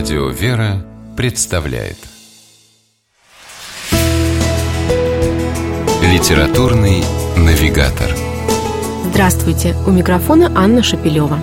Радио «Вера» представляет Литературный навигатор Здравствуйте! У микрофона Анна Шапилева.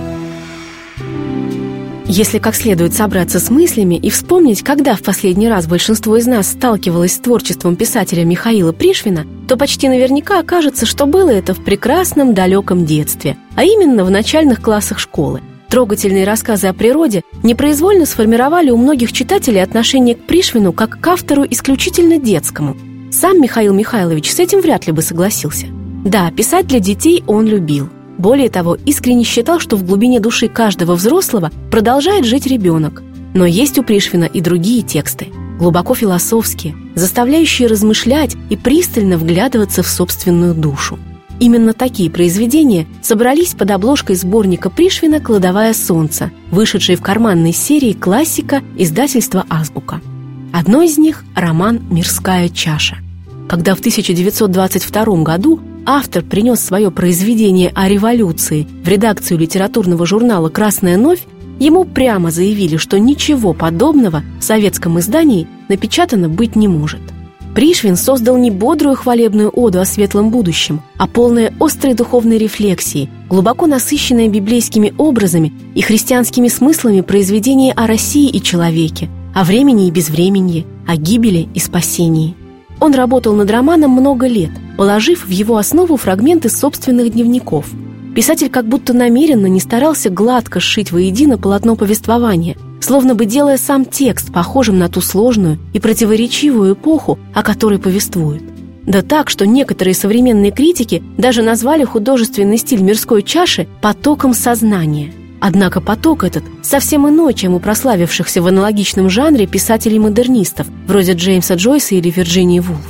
Если как следует собраться с мыслями и вспомнить, когда в последний раз большинство из нас сталкивалось с творчеством писателя Михаила Пришвина, то почти наверняка окажется, что было это в прекрасном далеком детстве, а именно в начальных классах школы – Трогательные рассказы о природе непроизвольно сформировали у многих читателей отношение к Пришвину как к автору исключительно детскому. Сам Михаил Михайлович с этим вряд ли бы согласился. Да, писать для детей он любил. Более того, искренне считал, что в глубине души каждого взрослого продолжает жить ребенок. Но есть у Пришвина и другие тексты, глубоко философские, заставляющие размышлять и пристально вглядываться в собственную душу. Именно такие произведения собрались под обложкой сборника Пришвина «Кладовая солнца», вышедшей в карманной серии классика издательства «Азбука». Одно из них – роман «Мирская чаша». Когда в 1922 году автор принес свое произведение о революции в редакцию литературного журнала «Красная новь», ему прямо заявили, что ничего подобного в советском издании напечатано быть не может – Пришвин создал не бодрую хвалебную оду о светлом будущем, а полное острой духовной рефлексии, глубоко насыщенное библейскими образами и христианскими смыслами произведение о России и человеке, о времени и безвременье, о гибели и спасении. Он работал над романом много лет, положив в его основу фрагменты собственных дневников. Писатель как будто намеренно не старался гладко сшить воедино полотно повествования – словно бы делая сам текст похожим на ту сложную и противоречивую эпоху, о которой повествует. Да так, что некоторые современные критики даже назвали художественный стиль мирской чаши потоком сознания. Однако поток этот совсем иной, чем у прославившихся в аналогичном жанре писателей-модернистов, вроде Джеймса Джойса или Вирджинии Вулф.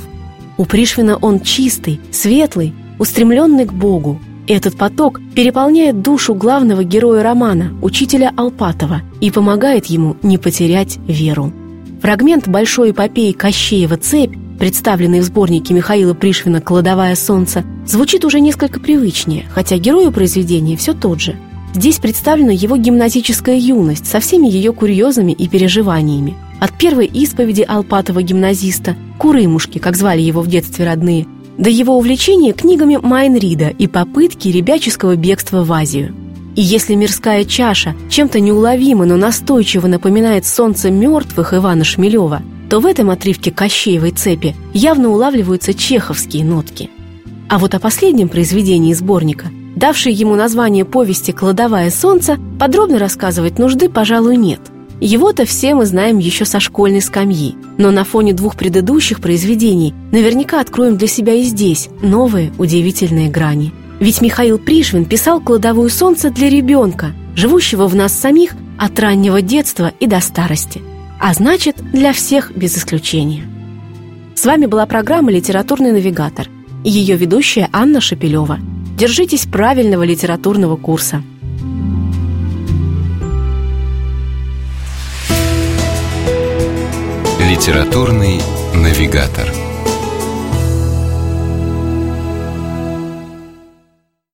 У Пришвина он чистый, светлый, устремленный к Богу, этот поток переполняет душу главного героя романа, учителя Алпатова, и помогает ему не потерять веру. Фрагмент большой эпопеи Кощеева «Цепь», представленный в сборнике Михаила Пришвина «Кладовая солнца», звучит уже несколько привычнее, хотя герою произведения все тот же. Здесь представлена его гимназическая юность со всеми ее курьезами и переживаниями. От первой исповеди Алпатова гимназиста, Курымушки, как звали его в детстве родные, до его увлечения книгами Майнрида и попытки ребяческого бегства в Азию. И если мирская чаша чем-то неуловимо, но настойчиво напоминает солнце мертвых Ивана Шмелева, то в этом отрывке Кощеевой цепи явно улавливаются чеховские нотки. А вот о последнем произведении сборника, давшей ему название повести «Кладовая солнца», подробно рассказывать нужды, пожалуй, нет – его-то все мы знаем еще со школьной скамьи, но на фоне двух предыдущих произведений наверняка откроем для себя и здесь новые удивительные грани. Ведь Михаил Пришвин писал «Кладовую солнце» для ребенка, живущего в нас самих от раннего детства и до старости. А значит, для всех без исключения. С вами была программа «Литературный навигатор» и ее ведущая Анна Шапилева. Держитесь правильного литературного курса – Литературный навигатор.